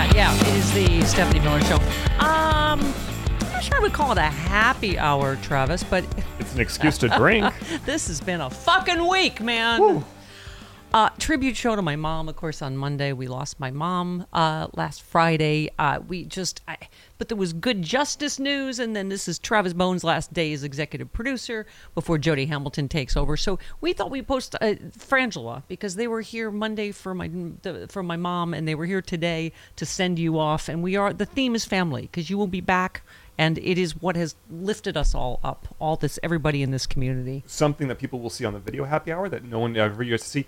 Yeah, yeah. It is the Stephanie Miller Show. Um, I'm not sure I would call it a happy hour, Travis, but It's an excuse to drink. this has been a fucking week, man. Uh, tribute show to my mom, of course, on Monday. We lost my mom uh, last Friday. Uh, we just, I, but there was good justice news, and then this is Travis Bone's last day as executive producer before Jody Hamilton takes over. So we thought we'd post uh, Frangela because they were here Monday for my the, for my mom, and they were here today to send you off. And we are the theme is family because you will be back. And it is what has lifted us all up, all this, everybody in this community. Something that people will see on the video happy hour that no one ever gets to see.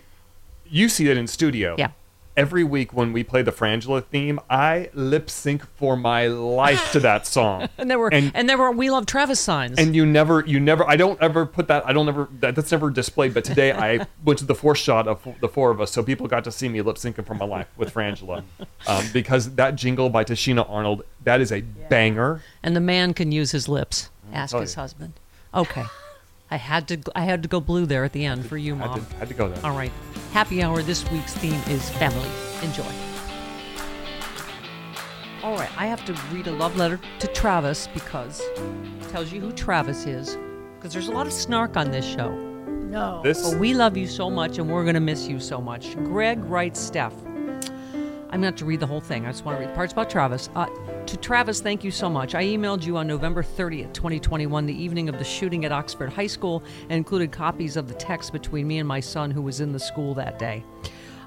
You see it in studio. Yeah. Every week when we play the Frangela theme, I lip sync for my life to that song. And there were and, and there were We Love Travis signs. and you never you never i don't ever put that i don't ever that, that's never displayed but today i went to the fourth shot of the four of us so people got to see me lip syncing for my life with frangela um, because that jingle by tashina arnold that is a banger And the man can use his lips. Ask his you. husband. Okay. I had to I had to go blue there at the end for you, had mom. to, had to go there All right. Happy hour. This week's theme is family. Enjoy. All right. I have to read a love letter to Travis because it tells you who Travis is. Because there's a lot of snark on this show. No. this But we love you so much and we're going to miss you so much. Greg writes Steph. I'm going to have to read the whole thing. I just want to read the parts about Travis. Uh, to Travis, thank you so much. I emailed you on November 30th, 2021, the evening of the shooting at Oxford High School, and included copies of the text between me and my son who was in the school that day.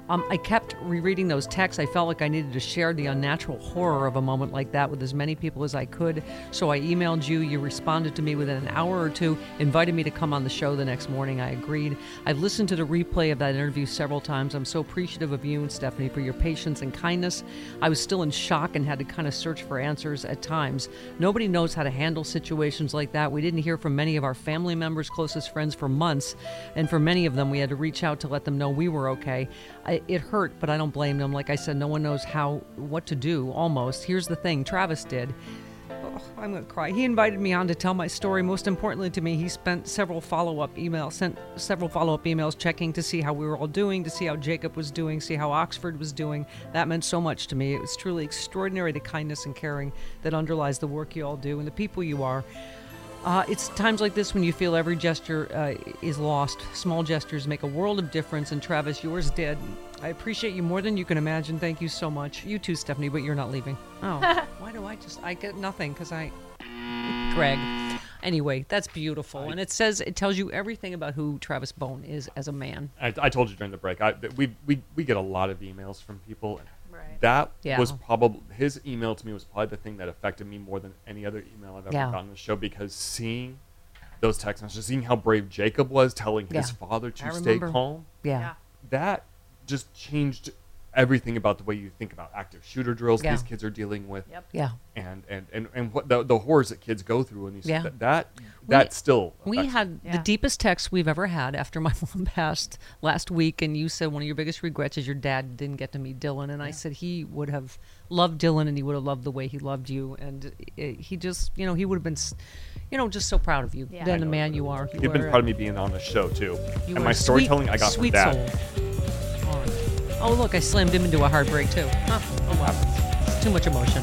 Um, I kept rereading those texts. I felt like I needed to share the unnatural horror of a moment like that with as many people as I could. So I emailed you. You responded to me within an hour or two, invited me to come on the show the next morning. I agreed. I've listened to the replay of that interview several times. I'm so appreciative of you and Stephanie for your patience and kindness. I was still in shock and had to kind of search for answers at times. Nobody knows how to handle situations like that. We didn't hear from many of our family members, closest friends for months, and for many of them, we had to reach out to let them know we were okay. I, it hurt, but I don't blame them. Like I said, no one knows how, what to do. Almost. Here's the thing: Travis did. Oh, I'm gonna cry. He invited me on to tell my story. Most importantly to me, he spent several follow-up emails, sent several follow-up emails, checking to see how we were all doing, to see how Jacob was doing, see how Oxford was doing. That meant so much to me. It was truly extraordinary the kindness and caring that underlies the work you all do and the people you are. Uh, it's times like this when you feel every gesture uh, is lost. Small gestures make a world of difference, and Travis, yours did. I appreciate you more than you can imagine. Thank you so much. You too, Stephanie, but you're not leaving. Oh, why do I just? I get nothing because I. Greg. Anyway, that's beautiful, and it says it tells you everything about who Travis Bone is as a man. I, I told you during the break I, that we, we we get a lot of emails from people Right. that Yeah. was probably his email to me was probably the thing that affected me more than any other email I've ever Yeah. gotten on the show because seeing those text messages, seeing how brave Jacob was telling his Yeah. father to stay remember. calm, Yeah. Yeah. that just changed everything about the way you think about active shooter drills Yeah. these kids are dealing with, Yeah. and and and and what the, the horrors that kids go through, and these Yeah. that that, that still We affects me. had the Yeah. deepest text we've ever had after my mom passed last week, and you said one of your biggest regrets is your dad didn't get to meet Dylan, and I said he would have loved Dylan, and he would have loved the way he loved you, and uh, he just, you know, he would have been, you know, just so proud of you, Yeah. than the man you are. You He'd been proud of me being on the show too, you and my storytelling sweet, I got sweet from dad. soul. Oh, look, I slammed him into a heartbreak too. Huh. Oh, wow. It's too much emotion.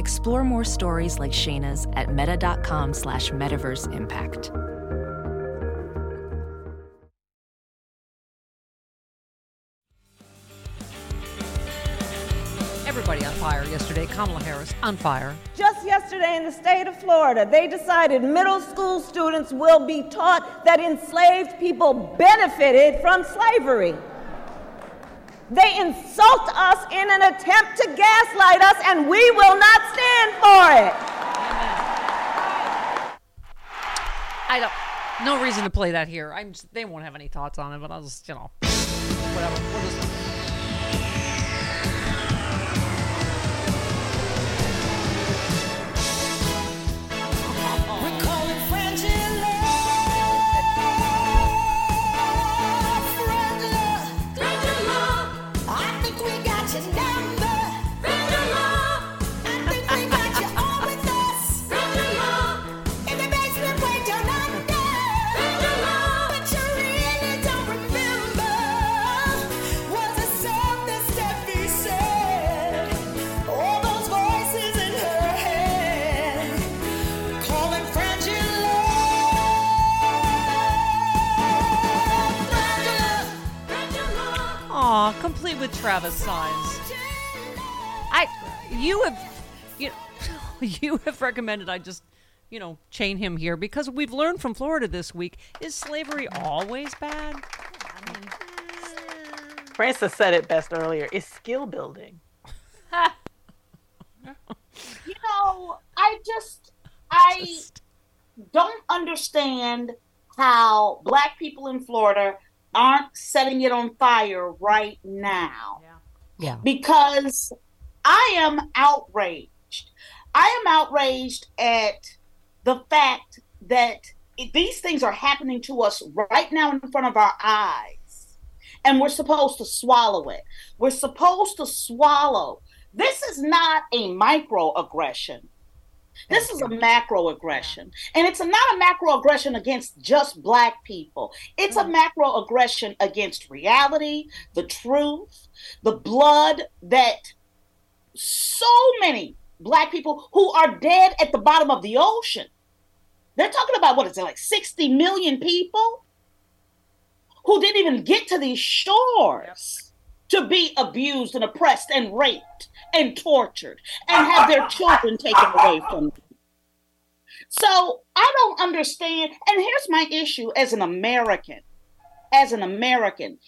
Explore more stories like Shayna's at meta.com slash metaverse impact. Everybody on fire yesterday. Kamala Harris on fire. Just yesterday in the state of Florida, they decided middle school students will be taught that enslaved people benefited from slavery. They insult us in an attempt to gaslight us, and we will not stand for it. I don't. No reason to play that here. I'm. Just, they won't have any thoughts on it, but I'll just, you know, whatever. We'll just. Travis signs. I. You have. You. You have recommended I just. You know, chain him here because we've learned from Florida this week. Is slavery always bad? Frances said it best earlier. It's skill building. you know, I just I don't understand how black people in Florida aren't setting it on fire right now. Yeah. yeah. Because I am outraged. I am outraged at the fact that these things are happening to us right now in front of our eyes. And we're supposed to swallow it. We're supposed to swallow. This is not a microaggression. This is a macroaggression. And it's a, not a macroaggression against just black people. It's a macroaggression against reality, the truth, the blood that so many black people who are dead at the bottom of the ocean. They're talking about what is it, like 60 million people who didn't even get to these shores to be abused and oppressed and raped and tortured and have their children taken away from them. So I don't understand. And here's my issue as an American. As an American,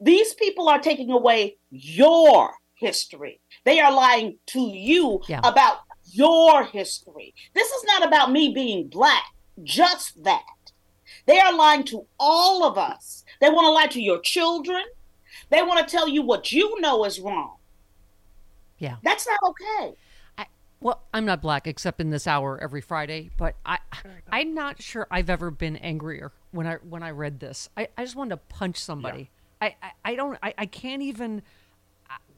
these people are taking away your history. They are lying to you Yeah. about your history. This is not about me being black, just that. They are lying to all of us. They want to lie to your children. They want to tell you what you know is wrong. Yeah. That's not okay. Well, I'm not black except in this hour every Friday, but I I'm not sure I've ever been angrier when I when I read this. I, I just wanted to punch somebody. I, I, I don't I, I can't even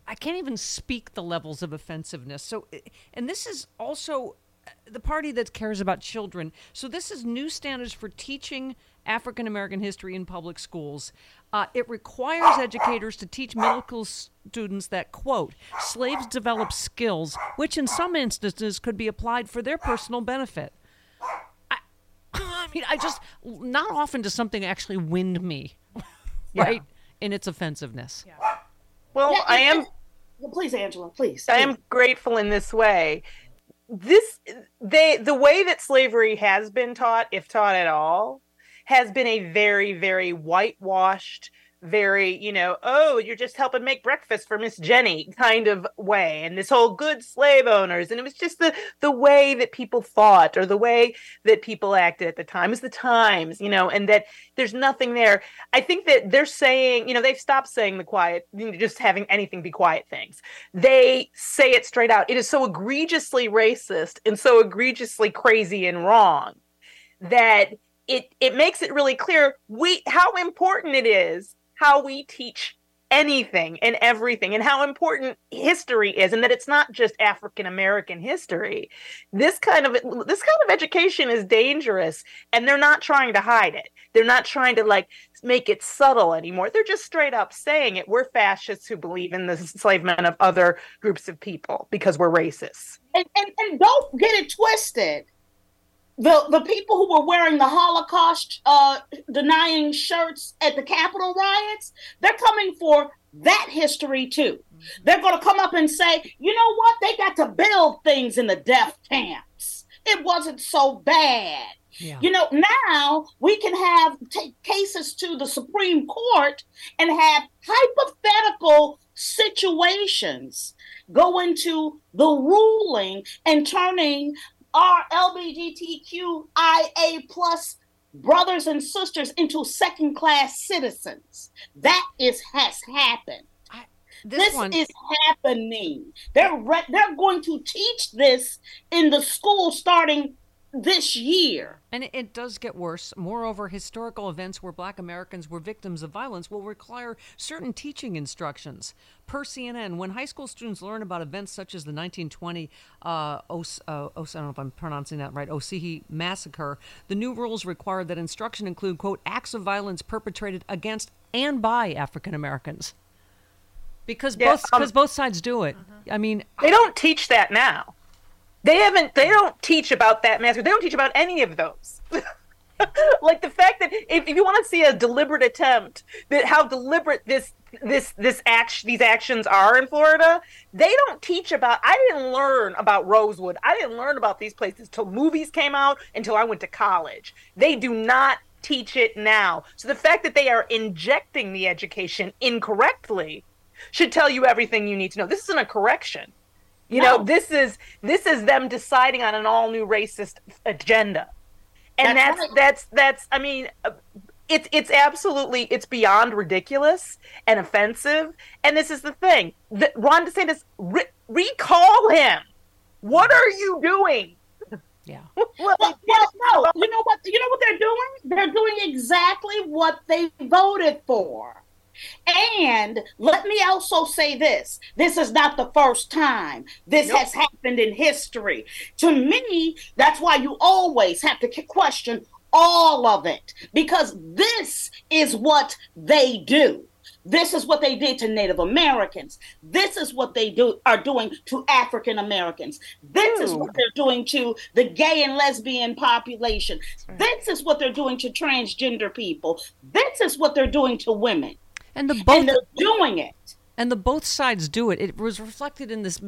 I, can't even speak the levels of offensiveness. So and this is also uh, the party that cares about children. So this is new standards for teaching African American history in public schools. Uh, it requires educators to teach middle school students that, quote, slaves develop skills which in some instances could be applied for their personal benefit. I, I mean, I just, not often does something actually wind me, right, in its offensiveness. Well, Yeah, I am. Well, please, Angela, please. I am grateful in this way. This they the way that slavery has been taught, if taught at all, has been a very, very whitewashed, very, you know, oh, you're just helping make breakfast for Miss Jenny kind of way. And this whole good slave owners. And it was just the the way that people thought or the way that people acted at the time. Was the times, you know, and that there's nothing there. I think that they're saying, you know, they've stopped saying the quiet, just having anything be quiet things. They say it straight out. It is so egregiously racist and so egregiously crazy and wrong that it it makes it really clear we how important it is how we teach anything and everything and how important history is and that it's not just African American history. This kind of this kind of education is dangerous and they're not trying to hide it. They're not trying to like make it subtle anymore. They're just straight up saying it. We're fascists who believe in the enslavement of other groups of people because we're racist and, and, and don't get it twisted. The the people who were wearing the Holocaust uh, denying shirts at the Capitol riots, they're coming for that history too. They're going to come up and say, you know what? They got to build things in the death camps. It wasn't so bad. Yeah. You know, now we can have take cases to the Supreme Court and have hypothetical situations go into the ruling and turning our LGBTQIA plus brothers and sisters into second class citizens. That is has happened. This, This, one, is happening. They're re- they're going to teach this in the school starting this year. And it, does get worse. Moreover, historical events where black Americans were victims of violence will require certain teaching instructions. Per CNN, when high school students learn about events such as the 1920 uh, Os, uh, Os, I don't know if I'm pronouncing that right, Osahe massacre, the new rules require that instruction include, quote, acts of violence perpetrated against and by African Americans. Because Yeah, both um, because both sides do it. I mean, They don't teach that now. They haven't. They don't teach about that massacre. They don't teach about any of those. like the fact that if, if you want to see a deliberate attempt, that how deliberate this this this act these actions are in Florida, they don't teach about. I didn't learn about Rosewood. I didn't learn about these places till movies came out. Until I went to college. They do not teach it now. So the fact that they are injecting the education incorrectly should tell you everything you need to know. This isn't a correction. You know, this is this is them deciding on an all new racist agenda, and That's that's right. that's that's. I mean, uh, it's it's absolutely it's beyond ridiculous and offensive. And this is the thing: the, Ron DeSantis re- recall him. What are you doing? yeah. Well, Well, well, no, you know what? You know what they're doing? They're doing exactly what they voted for. And let me also say this this is not the first time this has happened in history. To me, that's why you always have to question all of it because this is what they do. This is what they did to Native Americans. This is what they do are doing to African Americans. This is what they're doing to the gay and lesbian population. This is what they're doing to transgender people. This is what they're doing to women. And the both And they're doing it. and the both sides do it. It was reflected in this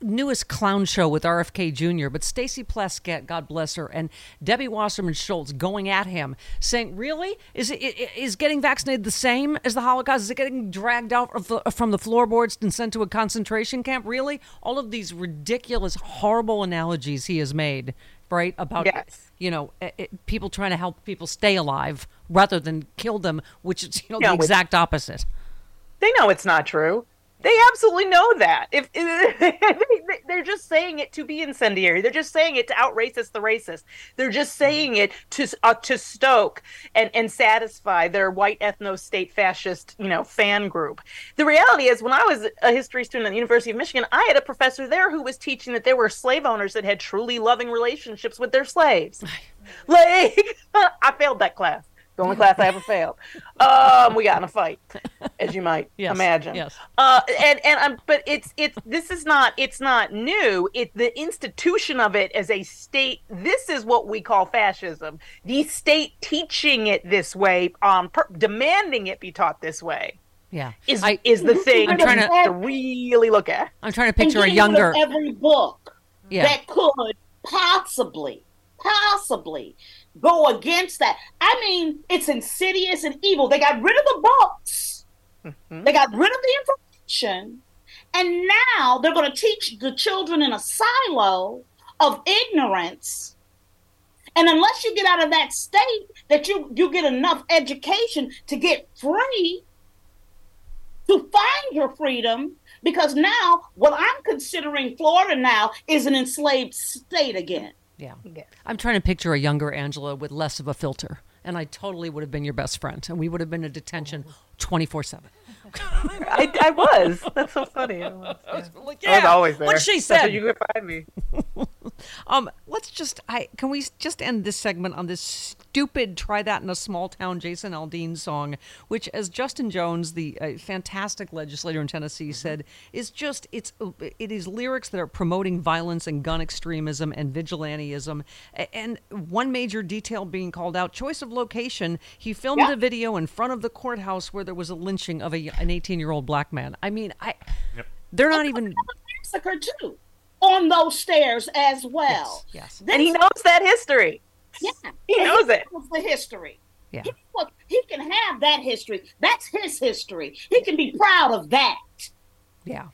newest clown show with RFK Jr., but Stacey Plaskett, God bless her, and Debbie Wasserman Schultz going at him, saying, "Really, is it is getting vaccinated the same as the Holocaust? Is it getting dragged out from the floorboards and sent to a concentration camp? Really? All of these ridiculous, horrible analogies he has made." Right about Yes. you know eh, eh, people trying to help people stay alive rather than kill them, which is you know No, the exact opposite. They know it's not true. They absolutely know that. If they- they're just saying it to be incendiary, they're just saying it to out racist the racist. They're just saying it to uh, to stoke and and satisfy their white ethno state fascist you know fan group. The reality is, when I was a history student at the University of Michigan, I had a professor there who was teaching that there were slave owners that had truly loving relationships with their slaves. Like I failed that class. The only class I ever failed. Um, we got in a fight, as you might Yes, imagine. yes. Uh, and and um, but it's it's this is not it's not new. It the institution of it as a state. This is what we call fascism. The state teaching it this way, um, per, demanding it be taught this way, Yeah, is I- is the thing I'm trying to- to really look at. I'm trying to And picture a younger. every book Yeah. that could possibly, possibly go against that. I mean, it's insidious and evil. They got rid of the books. Mm-hmm. They got rid of the information. And now they're going to teach the children in a silo of ignorance. And unless you get out of that state that you, you get enough education to get free, to find your freedom, because now what I'm considering Florida now is an enslaved state again. Yeah. I'm trying to picture a younger Angela with less of a filter, and I totally would have been your best friend, and we would have been in detention 24 7. I, I was. That's so funny. I was, yeah. I was yeah, always there. what she said. you could find me. Um, let's just I can we just end this segment on this stupid "Try That in a Small Town" Jason Aldean song, which, as Justin Jones, the uh, fantastic legislator in Tennessee, said, is just it's it is lyrics that are promoting violence and gun extremism and vigilantism. And one major detail being called out: choice of location. He filmed Yeah. a video in front of the courthouse where there was a lynching of a, an 18 year old black man. I mean, I they're not even. Massacre too on those stairs as well. Yes. And he knows that history. Yeah, He And knows it. knows the history. Yeah. He, look, he can have that history. That's his history. He can be proud of that. Yeah.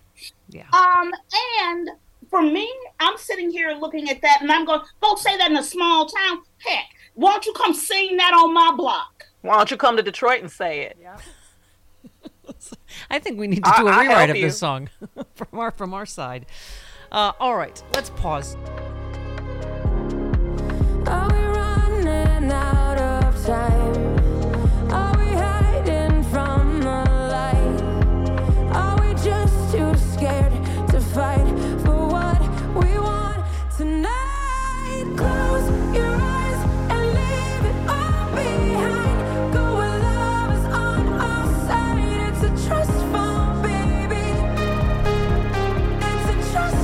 Yeah. Um, and for me, I'm sitting here looking at that, and I'm going, go say that in a small town. Heck, why don't you come sing that on my block? Why don't you come to Detroit and say it? Yeah. I think we need to do a I rewrite of you. this song from our from our side. Uh, all right, let's pause.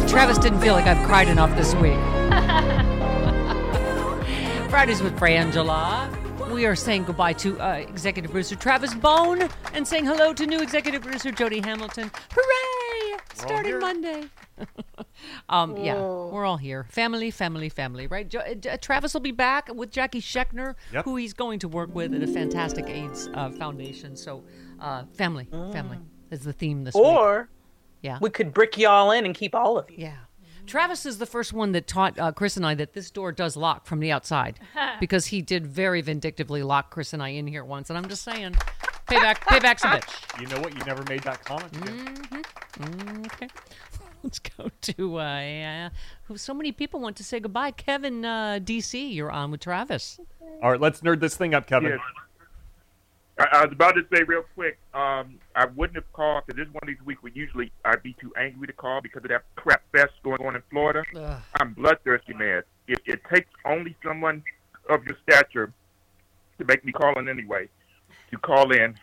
Travis didn't feel like I've cried enough this week. Fridays with Frangela. We are saying goodbye to uh, executive producer Travis Bone and saying hello to new executive producer Jody Hamilton. Hooray! Starting. Monday. um, yeah, we're all here. Family, family, family, right? Jo- uh, Travis will be back with Jackie Scheckner, Yep. who he's going to work with at a fantastic AIDS uh, foundation. So, uh, family, family is the theme this week. Or Yeah. we could brick y'all in and keep all of you. Yeah. Travis is the first one that taught uh, Chris and I that this door does lock from the outside because he did very vindictively lock Chris and I in here once. And I'm just saying, payback, payback's a bitch. You know what? You never made that comment. Mm, Okay. Let's go to, uh, yeah, who so many people want to say goodbye. Kevin uh, DC, you're on with Travis. All right, let's nerd this thing up, Kevin. Yes. I, I was about to say real quick. Um, I wouldn't have called because this one of these weeks where usually I'd be too angry to call because of that crap fest going on in Florida. Ugh. I'm bloodthirsty, man. It, it takes only someone of your stature to make me call in anyway. To call in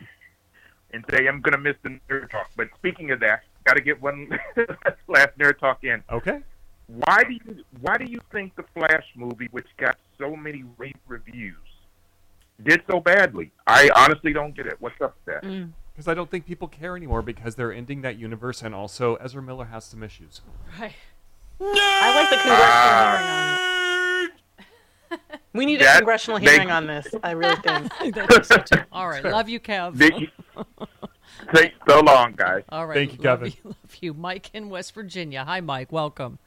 and say I'm gonna miss the nerd talk. But speaking of that, got to get one last nerd talk in. Okay. Why do you Why do you think the Flash movie, which got so many rave reviews, did so badly? I honestly don't get it. What's up with that? Because I don't think people care anymore because they're ending that universe, and also Ezra Miller has some issues. Right. I like the congressional hearing on it. We need a congressional makes- hearing on this. I really think. I so. All right, love you, Kev. They- Take so long, guys. All right, Thank you, love Kevin. You, love you, Mike in West Virginia. Hi, Mike. Welcome.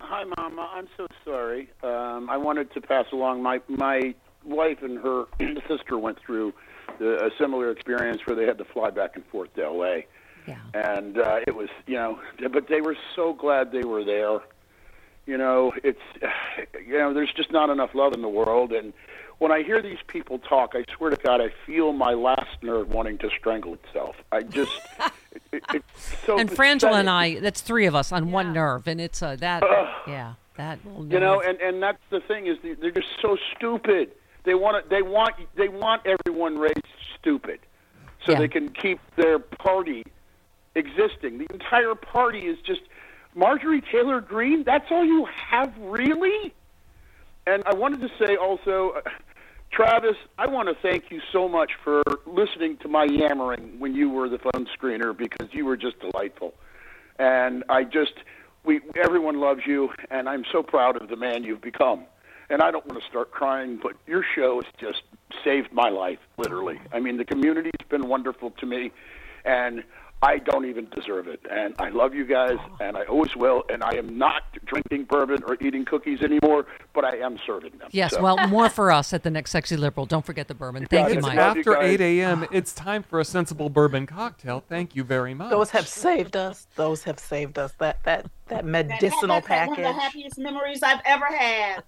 Hi, Mama. I'm so sorry. Um, I wanted to pass along my my wife and her sister went through the, a similar experience where they had to fly back and forth to L.A. Yeah. And uh, it was, you know, but they were so glad they were there. You know, it's, you know, there's just not enough love in the world, and when I hear these people talk, I swear to God, I feel my last nerve wanting to strangle itself. I just, it, it, it's so. and Frangela and. I, that's three of us on one nerve, and it's uh, that. yeah, that. little You know, and and that's the thing is they- they're just so stupid. They want to, they want they want everyone raised stupid, so Yeah. they can keep their party existing. The entire party is just Marjorie Taylor Greene. That's all you have, really. And I wanted to say also, uh, Travis, I want to thank you so much for listening to my yammering when you were the phone screener because you were just delightful. And I just, we, everyone loves you, and I'm so proud of the man you've become. And I don't want to start crying, but your show has just saved my life, literally. I mean, the community's been wonderful to me, and I don't even deserve it. And I love you guys, and I always will. And I am not drinking bourbon or eating cookies anymore, but I am serving them. Yes, So- well, more for us at the next Sexy Liberal. Don't forget the bourbon. Thank you, It's Mike. after 8 a.m. It's time for a sensible bourbon cocktail. Thank you very much. Those have saved us. Those have saved us. That that that medicinal That's One of the package. happiest memories I've ever had.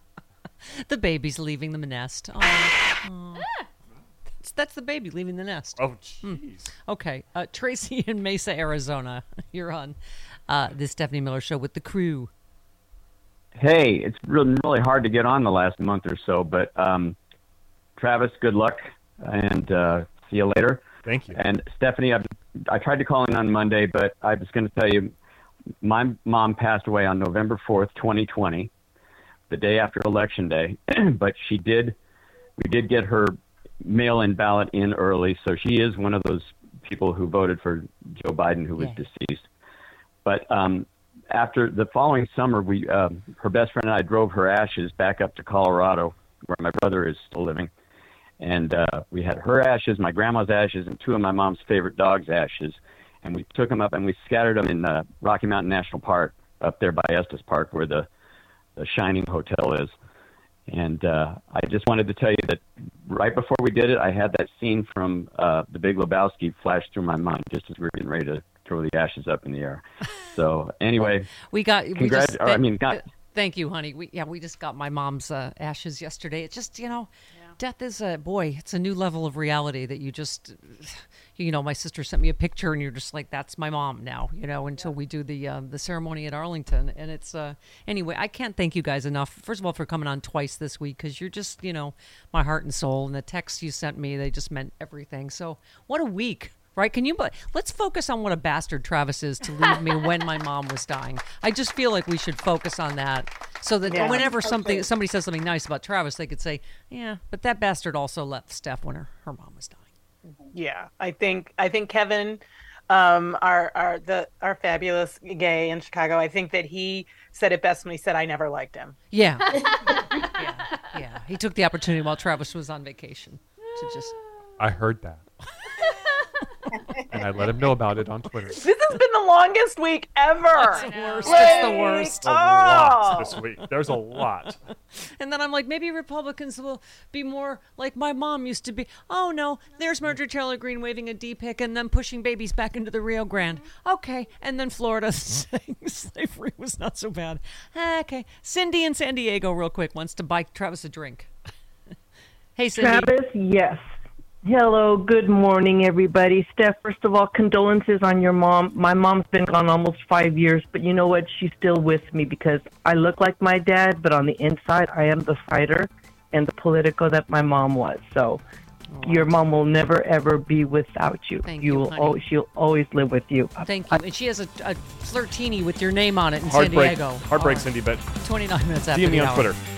The baby's leaving the nest. Aw. Aw. That's, that's the baby leaving the nest. Oh, Hmm. jeez. Okay, uh, Tracy in Mesa, Arizona. You're on uh, the Stephanie Miller Show with the crew. Hey, it's really, really hard to get on the last month or so, but um, Travis, good luck, and uh, see you later. Thank you. And Stephanie, I've, I tried to call in on Monday, but I was going to tell you, my mom passed away on November 4th, 2020, the day after Election Day, but she did, we did get her mail-in ballot in early, so she is one of those people who voted for Joe Biden who was Yeah. deceased. But um, after the following summer, we um, her best friend and I drove her ashes back up to Colorado, where my brother is still living, and uh, we had her ashes, my grandma's ashes, and two of my mom's favorite dogs' ashes, and we took them up and we scattered them in uh, Rocky Mountain National Park up there by Estes Park, where the the Shining Hotel is. And uh, I just wanted to tell you that right before we did it, I had that scene from uh, The Big Lebowski flash through my mind just as we were getting ready to throw the ashes up in the air. So anyway, We got. We Congrat- just, or, I mean, not- Thank you, honey. We yeah, we just got my mom's uh, ashes yesterday. It just you know, death is a boy. It's a new level of reality that you just, you know, my sister sent me a picture, and you're just like, that's my mom now. You know, until we do the um, the ceremony at Arlington, and it's uh anyway. I can't thank you guys enough. First of all, for coming on twice this week because you're just you know my heart and soul, and the texts you sent me they just meant everything. So what a week. Right? Can you? But let's focus on what a bastard Travis is to leave me when my mom was dying. I just feel like we should focus on that, so that Yeah. whenever something Okay. somebody says something nice about Travis, they could say, "Yeah, but that bastard also left Steph when her, her mom was dying." Yeah, I think I think Kevin, um, our our the our fabulous gay in Chicago. I think that he said it best when he said, "I never liked him." Yeah, yeah, yeah. He took the opportunity while Travis was on vacation to just. I heard that. And I let him know about it on Twitter. This has been the longest week ever. It's the worst. It's the worst. A lot Oh. this week. There's a lot. And then I'm like, maybe Republicans will be more like my mom used to be. Oh no, there's Marjorie Taylor Greene waving a D pick and then pushing babies back into the Rio Grande. Okay, and then Florida saying slavery was not so bad. Okay, Cindy in San Diego, real quick, wants to buy Travis a drink. hey, Cindy. Travis, yes. Hello, good morning, everybody. Steph, first of all, condolences on your mom. My mom's been gone almost five years, but you know what? She's still with me because I look like my dad, but on the inside, I am the fighter and the political that my mom was. So your mom will never, ever be without you. Thank you you, will honey. al- she'll always live with you. Thank you. And she has a, a flirtini with your name on it in Heartbreak. San Diego. Heartbreak, All right. Cindy, but 29 minutes after DM me on hour. Twitter.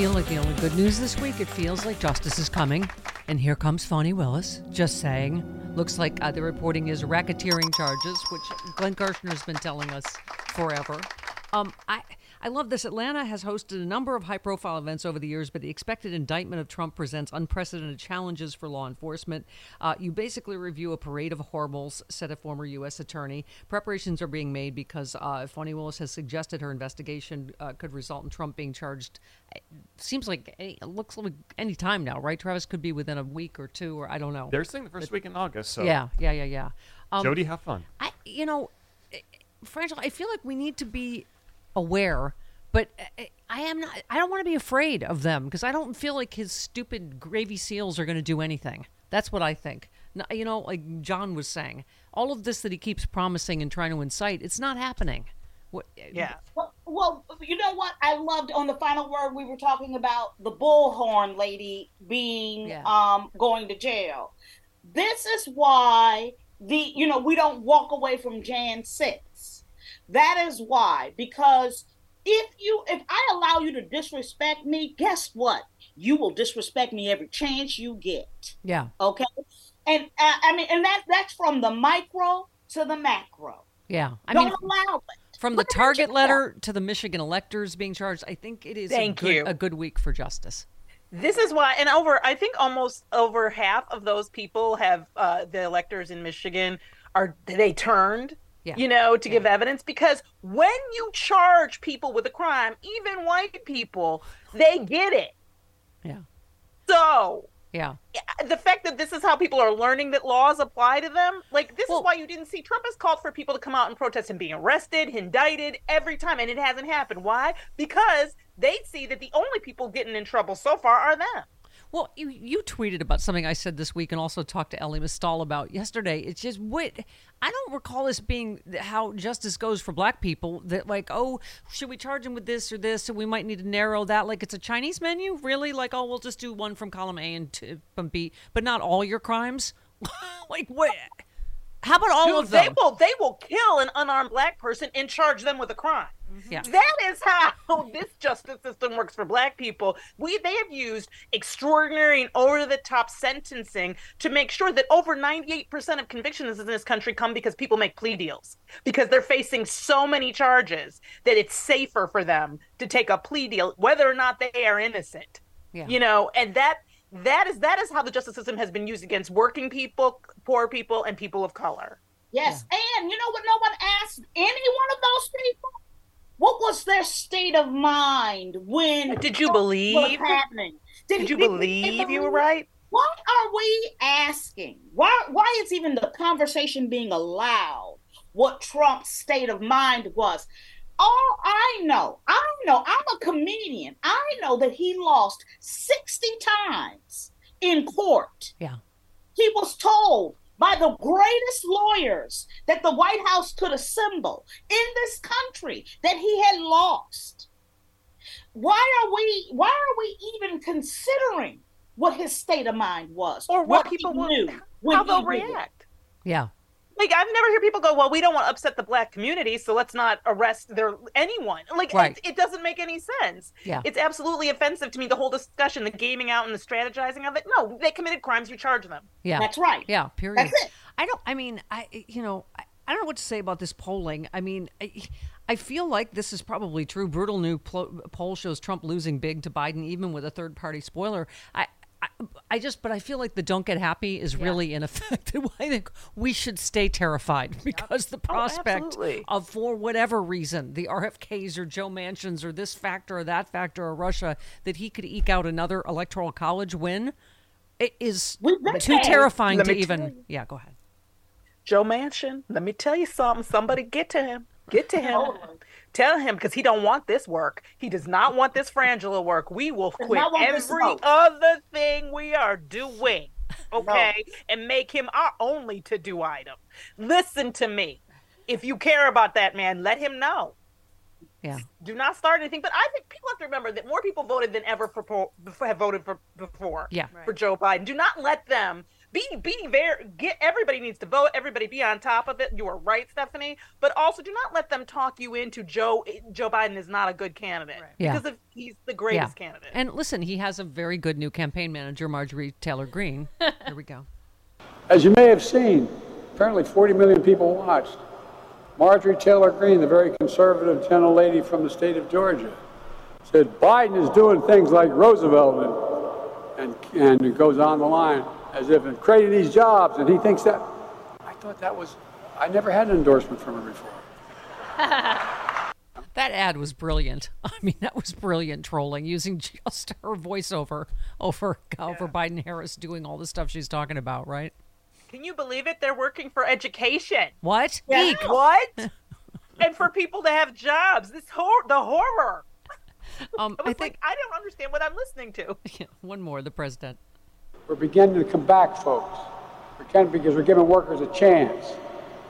Feel like the only good news this week, it feels like justice is coming. And here comes Fani Willis, just saying. Looks like uh, the reporting is racketeering charges, which Glenn Kirshner's been telling us forever. Um, I I love this. Atlanta has hosted a number of high profile events over the years, but the expected indictment of Trump presents unprecedented challenges for law enforcement. Uh, you basically review a parade of horribles, said a former U.S. attorney. Preparations are being made because uh, Fani Willis has suggested her investigation uh, could result in Trump being charged. It seems like it looks like any time now, right? Travis could be within a week or two, or I don't know. They're saying the first week in August. So Yeah, yeah, yeah, yeah. Um, Jody, have fun. I, you know, Frangela, I feel like we need to be aware, but I- I am not. I don't want to be afraid of them because I don't feel like his stupid gravy seals are going to do anything. That's what I think. You know, like John was saying, all of this that he keeps promising and trying to incite, it's not happening. What, uh, yeah. Well, well, you know what? I loved on the final word we were talking about the bullhorn lady being um going to jail. This is why the you know we don't walk away from Jan six. That is why because if you if I allow you to disrespect me, guess what? You will disrespect me every chance you get. Yeah. Okay, and uh, I mean, and that that's from the micro to the macro. Yeah. I Don't mean, allow it. from the Look at target letter to the Michigan electors being charged, I think it is Thank a, good, you. a good week for justice. This is why, and over, I think almost over half of those people have uh, the electors in Michigan are they turned, Yeah. you know, to give evidence because when you charge people with a crime, even white people, they get it. Yeah. So Yeah. the fact that this is how people are learning that laws apply to them, like this is why you didn't see Trump has called for people to come out and protest and being arrested, indicted every time, and it hasn't happened. Why? Because they see that the only people getting in trouble so far are them. Well, you you tweeted about something I said this week, and also talked to Elie Mystal about yesterday. It's just what I don't recall this being how justice goes for Black people. That like, oh, should we charge them with this or this? So we might need to narrow that. Like it's a Chinese menu, really? Like, oh, we'll just do one from column A and two from B, but not all your crimes. like what? How about all Dude, of them? They will they will kill an unarmed black person and charge them with a crime. Mm-hmm. Yeah. That is how this justice system works for black people. We they have used extraordinary and over the top sentencing to make sure that over 98% of convictions in this country come because people make plea deals. Because they're facing so many charges that it's safer for them to take a plea deal whether or not they are innocent. Yeah. You know, and that that is that is how the justice system has been used against working people, poor people, and people of color. Yes, and you know what? No one asked any one of those people. What was their state of mind when? Did you Trump believe? was happening? Did you believe you were right? Why are we asking? Why? Why is even the conversation being allowed? What Trump's state of mind was? All I know, I know, I'm a comedian. I know that he lost 60 times in court. Yeah. He was told by the greatest lawyers that the White House could assemble in this country that he had lost. Why are we why are we even considering what his state of mind was? Or what he people will- knew when how they'll react. Yeah. Like I've never heard people go, "Well, we don't want to upset the black community, so let's not arrest their anyone." Like Right. it, it doesn't make any sense. Yeah. it's absolutely offensive to me. The whole discussion, the gaming out and the strategizing of it. No, they committed crimes. You charge them. Yeah. That's right. Yeah, period. That's it. I don't, I mean, I, you know, I, I don't know what to say about this polling. I mean, I, I feel like this is probably true. Brutal new pl- poll shows Trump losing big to Biden, even with a third party spoiler. I, I, I just, but I feel like the don't get happy is really in effect. I think we should stay terrified because the oh, prospect absolutely. of, for whatever reason, the RFKs or Joe Manchins or this factor or that factor or Russia, that he could eke out another electoral college win, it is too Hey, terrifying let to even. Yeah, go ahead. Joe Manchin, let me tell you something. Somebody get to him. Get to him. Tell him because he don't want this work. He does not want this frangela work. We will quit not every other thing we are doing, okay, and make him our only to do item. Listen to me. If you care about that man, let him know. Yeah. Do not start anything. But I think people have to remember that more people voted than ever for, have voted for before. Yeah. For Joe Biden. Do not let them be be very get everybody needs to vote. Everybody be on top of it. You are right, Stephanie. But also do not let them talk you into Joe Joe Biden is not a good candidate Yeah. because of he's the greatest candidate. And listen, he has a very good new campaign manager, Marjorie Taylor Greene. Here we go. As you may have seen, apparently 40 million people watched. Marjorie Taylor Greene, the very conservative gentle lady from the state of Georgia, said Biden is doing things like Roosevelt and, and, and it goes on the line as if in creating these jobs, and he thinks that. I thought that was, I never had an endorsement from her before. That ad was brilliant. I mean, that was brilliant trolling using just her voiceover over over Biden Harris doing all the stuff she's talking about, right? Can you believe it? They're working for education. What? Yeah. What? and for people to have jobs. This hor- the horror. Um, I was like, I don't understand what I'm listening to. Yeah, One more, the president. We're beginning to come back, folks. We can because we're giving workers a chance.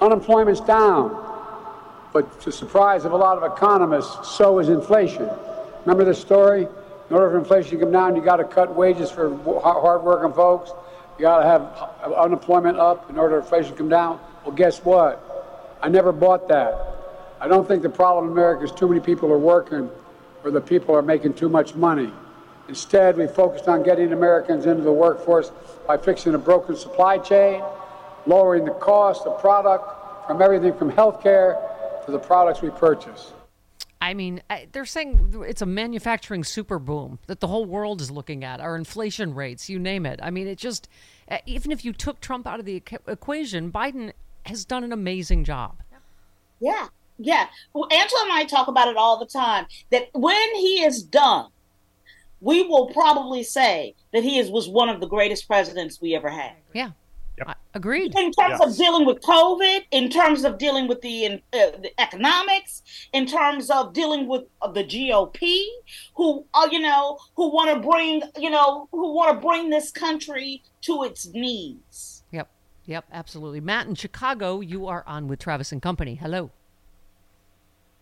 Unemployment's down. But to the surprise of a lot of economists, so is inflation. Remember the story? In order for inflation to come down, you got to cut wages for hardworking folks. You got to have uh, unemployment up in order for inflation to come down. Well, guess what? I never bought that. I don't think the problem in America is too many people are working or the people are making too much money. Instead, we focused on getting Americans into the workforce by fixing a broken supply chain, lowering the cost of product from everything from healthcare to the products we purchase. I mean, they're saying it's a manufacturing super boom that the whole world is looking at. Our inflation rates, you name it. I mean, it just uh, even if you took Trump out of the equation, Biden has done an amazing job. Yeah, yeah. Well, Angela and I talk about it all the time. That when he is done, we will probably say that he is was one of the greatest presidents we ever had. Yeah, I- agreed. In terms Yes. of dealing with COVID, in terms of dealing with the, uh, the economics, in terms of dealing with uh, the GOP, who uh, you know who want to bring you know who want to bring this country to its knees. Yep, yep, absolutely. Matt in Chicago, you are on with Travis and Company. Hello.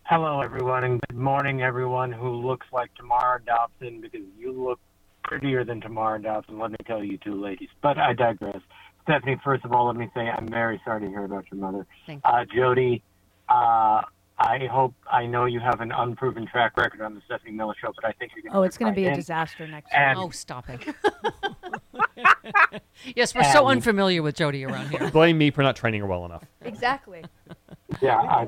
Hello, everyone, and good morning, everyone who looks like Tamara Dobson, because you look prettier than Tamara Dobson. Let me tell you two ladies. But I digress. Stephanie, first of all, let me say I'm very sorry to hear about your mother. Thank Uh, Jody, uh, I hope I know you have an unproven track record on the Stephanie Miller Show, but I think you're going to. Oh, it's going to be a disaster next year. Oh, stop it. yes, we're so unfamiliar with Jody around here. Blame me for not training her well enough. Exactly. Yeah, I,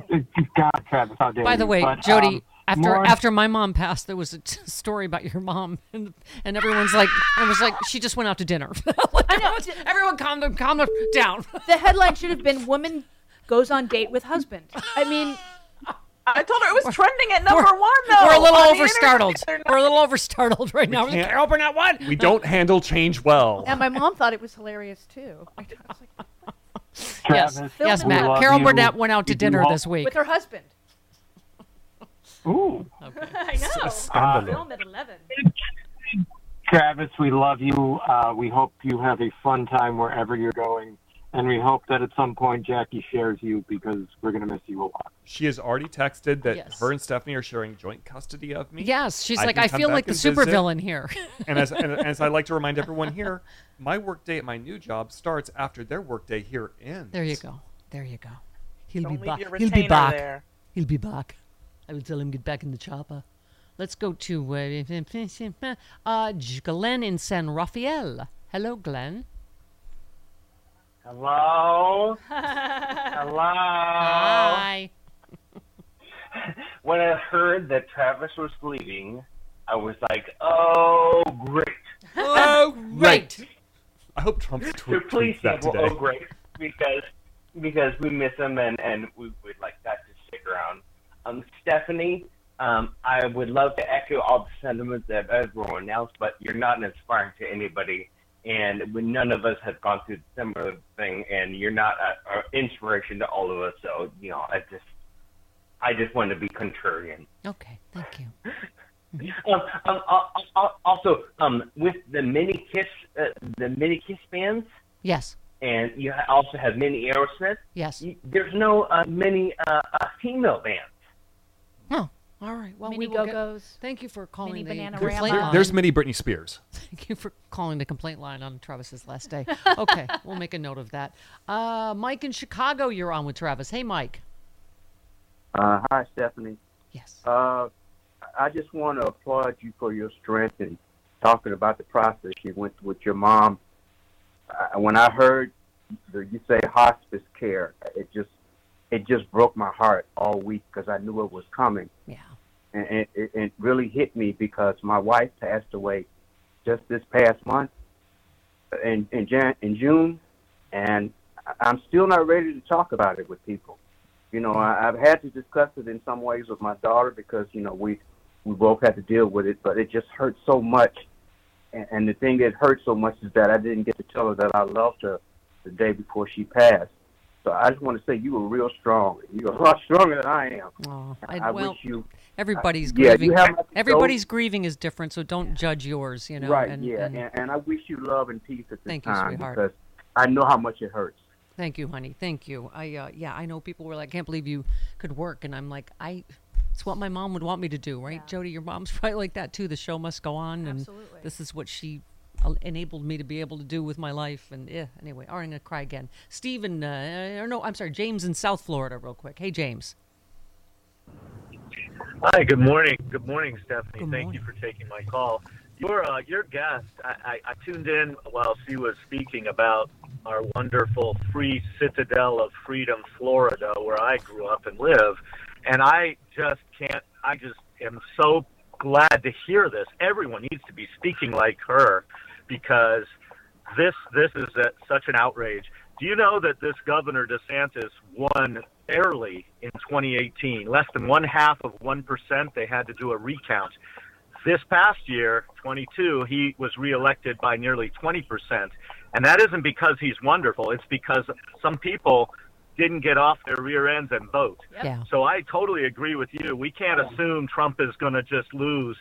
God, Travis, how dare By the you. way, But, Jody, um, after more- after my mom passed, there was a t- story about your mom, and, and everyone's like, I was like, she just went out to dinner. I know. Everyone calm them, calm them down. The headline should have been "Woman goes on date with husband." I mean, I told her it was trending at number We're- one though. We're a little overstartled. internet. We're a little overstartled right now. can't- Carol Burnett, what? We don't handle change well. and my mom thought it was hilarious too. I was like, Yes, Travis, yes, we Matt. Carol you. Burnett went out to You dinner this week. with her husband. Ooh. I know. Scandalous. Film at eleven. Travis, we love you. Uh, we hope you have a fun time wherever you're going. And we hope that at some point Jackie shares you because we're going to miss you a lot. She has already texted that Yes. her and Stephanie are sharing joint custody of me. Yes, she's I like, I feel like the supervillain here. and as and as I like to remind everyone here, my workday at my new job starts after their workday here ends. There you go. There you go. He'll Don't be back. He'll be back. there. He'll be back. I will tell him get back in the chopper. Let's go to uh, uh, Glenn in San Rafael. Hello, Glenn. Hello? Hello? Hi. When I heard that Travis was leaving, I was like, oh, great. Oh, great. I hope Trump's So tweet please tweets that say, today. oh, great, because because we miss him and, and we would like that to stick around. Um, Stephanie, um, I would love to echo all the sentiments of everyone else, but you're not inspiring to anybody. And none of us have gone through the similar thing, and you're not an inspiration to all of us. So, you know, I just, I just wanted to be contrarian. Okay, thank you. Um, um, al- al- also, um, with the mini Kiss, uh, the mini Kiss bands, Yes. and you also have mini Aerosmith. Yes. There's no uh, mini uh, uh, female bands. All right. Well, Mini we will Go-Go's, Thank you for calling mini the Banana complaint line. There's many Britney Spears. Thank you for calling the complaint line on Travis's last day. Okay, we'll make a note of that. Uh, Mike in Chicago, you're on with Travis. Hey, Mike. Uh, hi, Stephanie. Yes. Uh, I just want to applaud you for your strength in talking about the process you went through with your mom. Uh, when I heard the, you say hospice care, it just it just broke my heart all week because I knew it was coming. Yeah. And it, it, it really hit me because my wife passed away just this past month in in, Jan, in June, and I- I'm still not ready to talk about it with people. You know, I, I've had to discuss it in some ways with my daughter because you know we we both had to deal with it, but it just hurt so much. And, and the thing that hurt so much is that I didn't get to tell her that I loved her the day before she passed. So I just want to say you were real strong. You're a lot stronger than I am. Oh, I, I- well, wish you. Everybody's I- yeah, grieving. you have my Everybody's grieving is different, so don't judge yours. You know. right? and- yeah, and- and, and I wish you love and peace at this Thank you, sweetheart. because I know how much it hurts. Thank you, honey. Thank you. I uh, yeah, I know people were like, "Can't believe you could work," and I'm like, I. It's what my mom would want me to do, right, Jody? Your mom's probably like that too. The show must go on, and this is what she uh, enabled me to be able to do with my life. And yeah, anyway, all right, I'm gonna cry again. Stephen, uh, or no, I'm sorry, James in South Florida, real quick. Hey, James. Hi, good morning. Good morning, Stephanie. Good Thank you for taking my call. Your uh, your guest, I, I, I tuned in while she was speaking about our wonderful free citadel of freedom, Florida, where I grew up and live, and I just can't. I just am so glad to hear this. Everyone needs to be speaking like her because this this is a, such an outrage. Do you know that this Governor DeSantis won barely in 2018, less than one half of one percent? They had to do a recount. This past year, 22, he was reelected by nearly 20 percent, and that isn't because he's wonderful. It's because some people didn't get off their rear ends and vote. Yeah. So I totally agree with you. We can't assume Trump is going to just lose.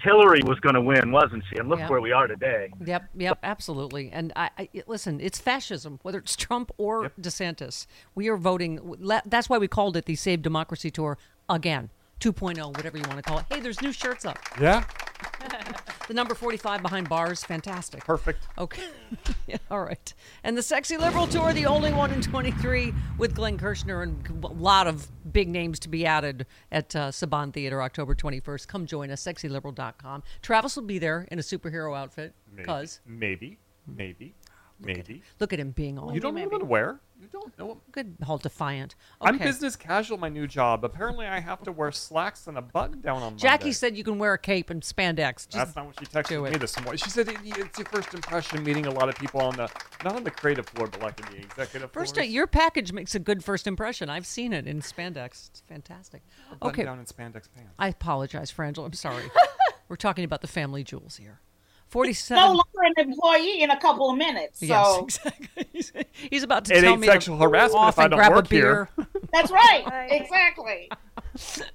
Hillary was going to win, wasn't she? And look Yeah. where we are today. Yep, yep, absolutely. And I, I listen. It's fascism, whether it's Trump or DeSantis. We are voting. That's why we called it the Save Democracy Tour again, 2.0, whatever you want to call it. Hey, there's new shirts up. Yeah. The number 45 behind bars, fantastic. Perfect. Okay. yeah, all right. And the Sexy Liberal Tour, the only one in 23 with Glenn Kirshner and a lot of big names to be added at uh, Saban Theater October 21st. Come join us, sexyliberal.com. Travis will be there in a superhero outfit. Maybe. Cause Maybe. Maybe. Maybe. look at him being all You don't know what to wear. You don't know. good, all defiant. I'm business casual. My new job. Apparently, I have to wear slacks and a button down on Jackie Monday. said you can wear a cape and spandex. Just That's not what she texted me this morning. She said it, it's your first impression meeting a lot of people on the not on the creative floor, but like in the executive First, floor. your package makes a good first impression. I've seen it in spandex. It's fantastic. button Okay. down in spandex pants. I apologize, Frangel. I'm sorry. We're talking about the family jewels here. No longer an employee in a couple of minutes. So Yes, exactly. He's, he's about to It tell me sexual to harassment off if I and don't grab work a beer. here. that's right. exactly.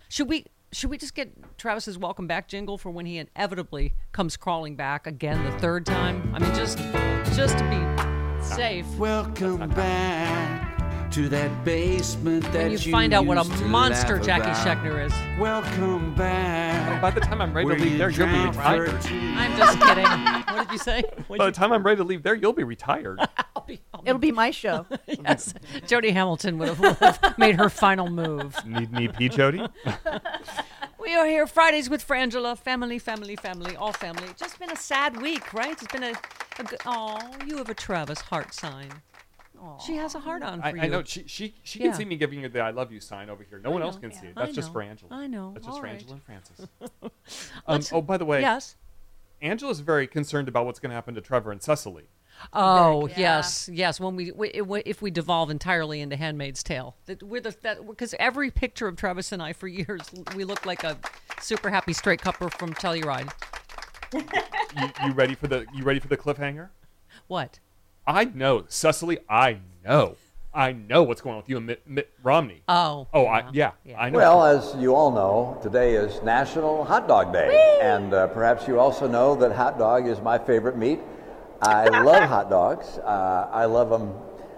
Should we should we just get Travis's welcome back jingle for when he inevitably comes crawling back again the third time? I mean, just just to be safe. Welcome back to that basement that When you find out what a monster Jackie about. Schechner is. Welcome back. By the time I'm ready to leave there, you'll be retired. I'm just kidding. What did you say? By the time I'm ready to leave there, you'll be retired. It'll be my show. yes, Jody Hamilton would have, made her final move. Need need pee, Jody? We are here Fridays with Frangela. Family, family, family, all family. Just been a sad week, right? It's been a, a good. Oh, you have a Travis heart sign. She has a heart on for I, you. I know she she she Yeah. can see me giving you the "I love you" sign over here. No I one else know. can see it. I That's just know. for Angela. I know. That's just All for right. Angela and Frances. um, Let's- oh, by the way, yes. Angela's very concerned about what's going to happen to Trevor and Cecily. Oh yes, yes. When we, we if we devolve entirely into *Handmaid's Tale*, that we're the that because every picture of Travis and I for years we look like a super happy straight couple from Telluride. You, you ready for the you ready for the cliffhanger? What? I know Cecily. I know I know what's going on with you and Mitt, Mitt Romney. Oh. Oh, I, yeah, I know. Well, as you all know, today is National Hot Dog Day. And uh, perhaps you also know that hot dog is my favorite meat. I love hot dogs. Uh, I love them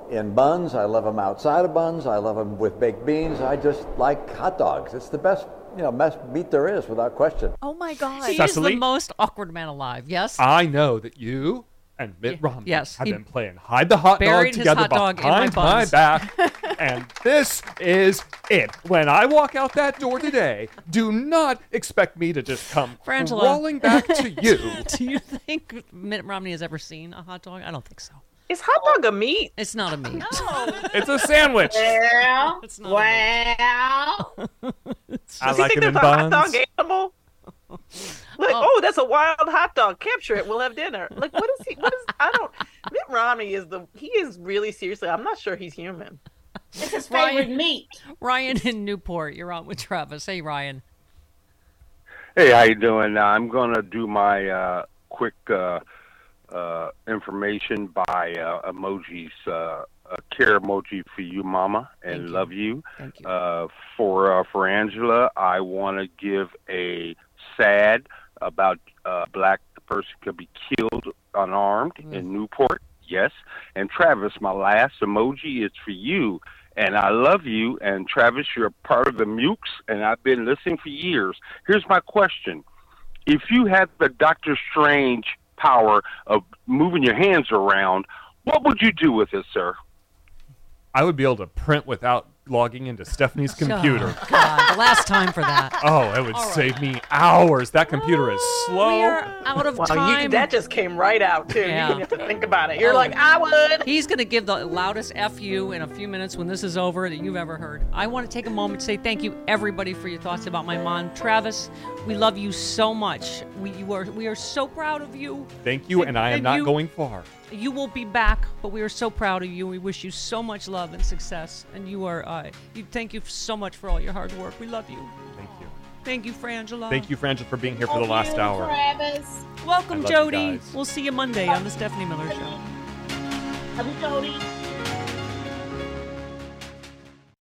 in buns. I love them outside of buns. I love them with baked beans. I just like hot dogs. It's the best, you know, best meat there is, without question. Oh my God. He Cecily? is the most awkward man alive. Yes. I know that you and Mitt Romney yes, have he been playing hide the hot dog buried his together hot dog in my behind my, buns. back. and this is it. When I walk out that door today, do not expect me to just come Frangela. crawling back to you. Do you think Mitt Romney has ever seen a hot dog? I don't think so. Is hot dog a meat? It's not a meat. It's a sandwich. Well, It's not well. I Does he like think it in that's a hot buns. dog animal? Like, oh. that's a wild hot dog. Capture it. We'll have dinner. Like, what is he? What is? I don't. Mitt Romney is the. He is really seriously. I'm not sure he's human. It's his favorite meat. Ryan in Newport, you're on with Travis. Hey, Ryan. Hey, how you doing? Uh, I'm gonna do my uh, quick uh, uh, information by uh, emojis. Uh, a care emoji for you, Mama, and love you. Thank you. Uh, for uh, for Angela, I want to give a sad about uh, black person could be killed unarmed in Newport. Yes, and Travis, my last emoji is for you. And I love you. And Travis, you're a part of the Mukes, and I've been listening for years. Here's my question: If you had the Doctor Strange power of moving your hands around, what would you do with it, sir? I would be able to print without logging into Stephanie's computer. Oh, God, the last time for that. Oh, it would All right. save me hours. That computer is slow. We are out of Wow, you- time. that just came right out too. Yeah. You didn't have to think about it. You're Oh. like, I would. He's going to give the loudest FU in a few minutes when this is over that you've ever heard. I want to take a moment to say thank you, everybody, for your thoughts about my mom. Travis, we love you so much. We, you are, we are so proud of you. Thank you, and I am And not you- going far. You will be back, but we are so proud of you. We wish you so much love and success. And you are, uh, you, thank you so much for all your hard work. We love you. Thank you. Thank you, Frangela. Thank you, Frangela, for being here for the last you, hour. Travis. Welcome, I love you Jody. We'll see you Monday on the Stephanie Miller Show. Love you, Jody.